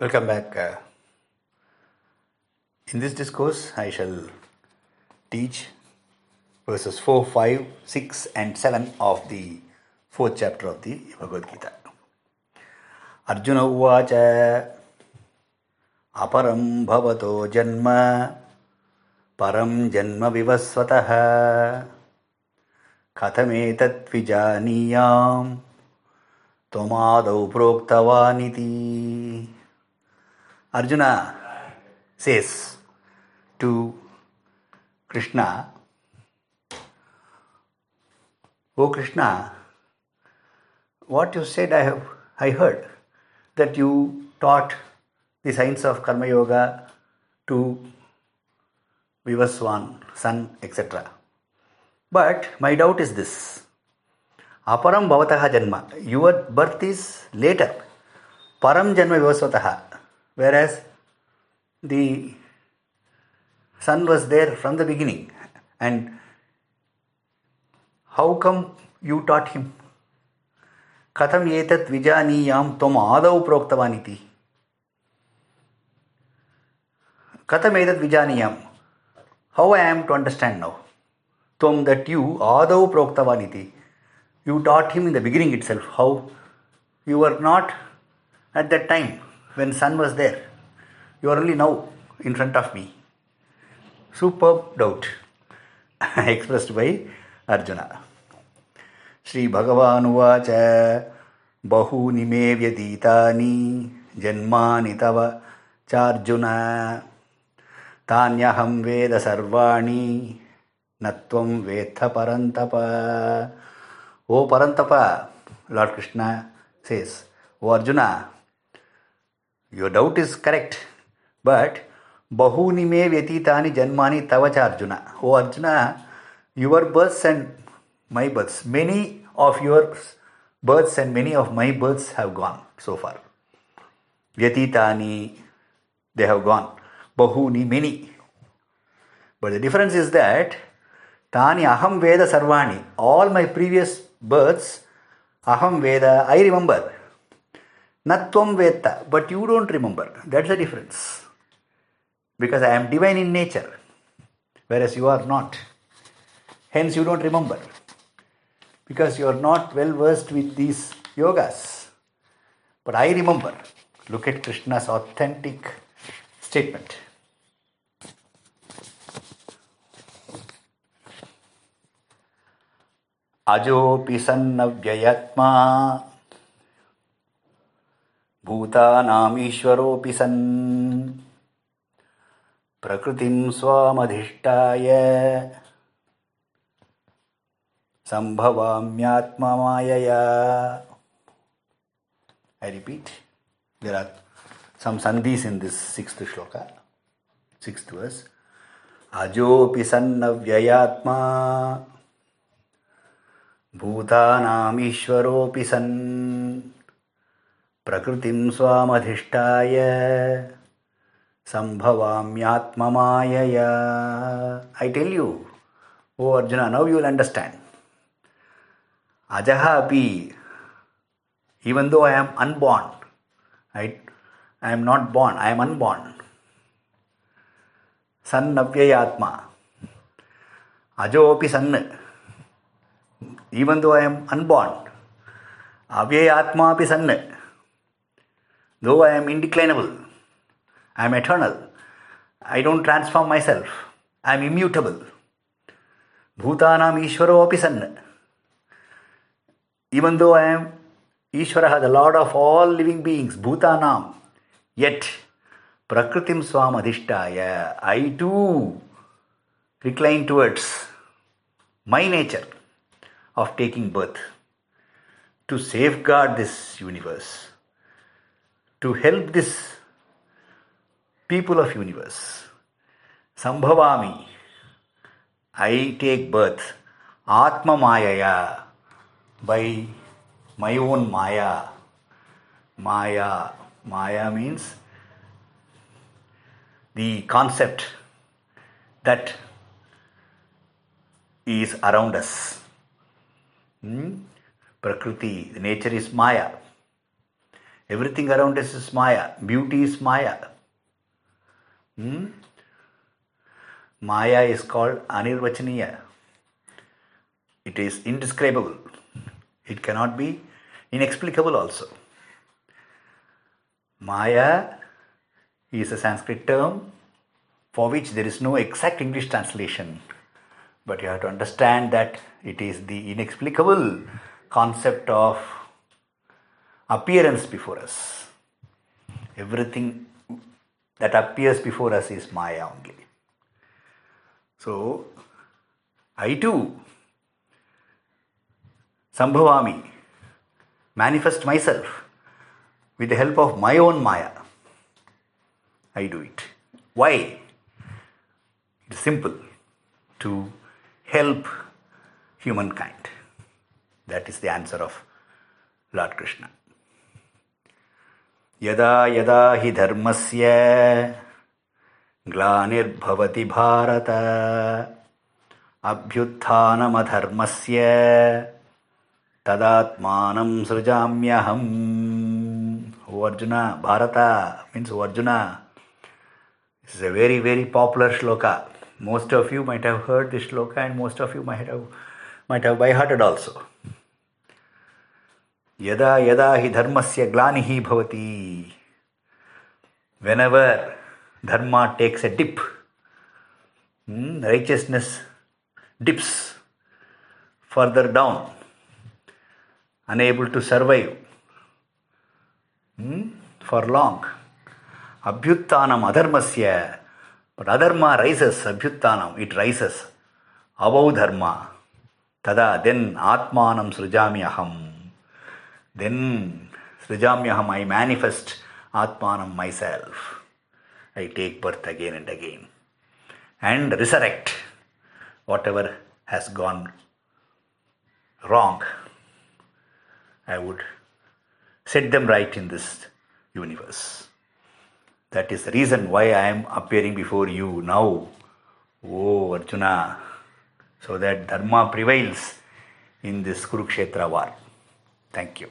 Welcome back. Uh, in this discourse, I shall teach verses 4, 5, 6, and 7 of the fourth chapter of the Bhagavad Gita. Arjun उवाच अपरं भवतो जन्म परं जन्म विवस्वतः कथमेतद्विजानीयाम् त्वमादौ प्रोक्तवानिति Arjuna says to Krishna, O Krishna, what you said I have I heard that you taught the science of Karma Yoga to Vivaswan, sun, etc. But my doubt is this. Aparam bhavataha janma. Your birth is later. Param janma vivasvataha Whereas the son was there from the beginning. And how come you taught him? कथम एतत् विजानीयाम त्वम आदौ प्रोक्तवान् इति कथम एतत् विजानीयाम how I am to understand now त्वम that you आदौ प्रोक्तवान् इति you taught him in the beginning itself how you were not at that time When sun was there you are only now in front of me superb doubt expressed by arjuna श्रीभगवानुवाच बहूनि मे व्यतीतानि जन्मानि तव चार्जुन तान्यहं वेद सर्वाणि न त्वं वेत्थ परन्तप O परन्तप Lord Krishna says, O Arjuna, your doubt is correct, but bahuni me vyatitani janmani tavacha Arjuna. O Arjuna, your births and my births, many of your births and many of my births have gone so far. Vyatitani, they have gone. Bahuni, many. But the difference is that Tani Aham Veda Sarvani, all my previous births, Aham Veda, I remember. Natvam Veta, but you don't remember. That's the difference. Because I am divine in nature, whereas you are not. Hence, you don't remember. Because you are not well versed with these yogas. But I remember. Look at Krishna's authentic statement. अजोऽपि सन्नव्ययात्मा भूतानामीश्वरोऽपि सन्। प्रकृतिं स्वामधिष्ठाय। repeat, there are some sandhis in this sixth shloka, sixth verse. Ajopi sannavyayatma भूतानामीश्वरोऽपि सन् प्रकृतिं स्वामधिष्ठाय tell you, O Arjuna, now you will understand. Ajaha api, even though I am unborn, I, I am not born, I am unborn. San Navyayatma. Ajo api san. even though I am unborn. Avyayatma api sanna. Though I am indeclinable, I am eternal. I don't transform myself. I am immutable. Bhutanam Ishvaro api sanna. Even though I am Ishvaraha, the Lord of all living beings, Bhutanam, yet Prakritim Swam I too recline towards my nature of taking birth to safeguard this universe, to help this people of universe. Sambhavami, I take birth, Atma Mayaya, by my own Maya. Maya, Maya means the concept that is around us. Hmm? Prakriti, nature is Maya. Everything around us is Maya. Beauty is Maya. Hmm? Maya is called Anirvachaniya. It is indescribable. It cannot be inexplicable also. Maya is a Sanskrit term for which there is no exact English translation. But you have to understand that it is the inexplicable concept of appearance before us. Everything that appears before us is Maya only. So, I too, Sambhavami, manifest myself with the help of my own Maya. I do it. Why? It's simple to help humankind. That is the answer of Lord Krishna. यदा यदा हि से ग्लानिर्भवति भारत। अभ्युत्थानमधर्मस्य तदात्मानं सृजाम्यहम्। हम Arjuna, Bharata means O Arjuna. Is a very very popular श्लोक most of you might have heard this and most most you may might have might by by hearted ಯದಾ ಯದಾ ಹಿ ಧರ್ಮಸ್ಯ ಗ್ಲಾನಿ ಭವತಿ whenever dharma takes a dip righteousness dips further down unable to survive for long ಅಭ್ಯುತ್ಥಾನಂ ಅಧರ್ಮಸ್ಯ but adharma rises ಅಭ್ಯುತ್ಥಾನಂ it rises ಅವೌ ಧರ್ಮ ತದಾ ದೆನ್ ಆತ್ಮಾನಂ ಸೃಜಾಮಿ ಅಹಂ then Srijamyaham, I manifest Atmanam myself. I take birth again and again and resurrect whatever has gone wrong. I would set them right in this universe. That is the reason why I am appearing before you now, O Arjuna, so that Dharma prevails in this Kurukshetra war. Thank you.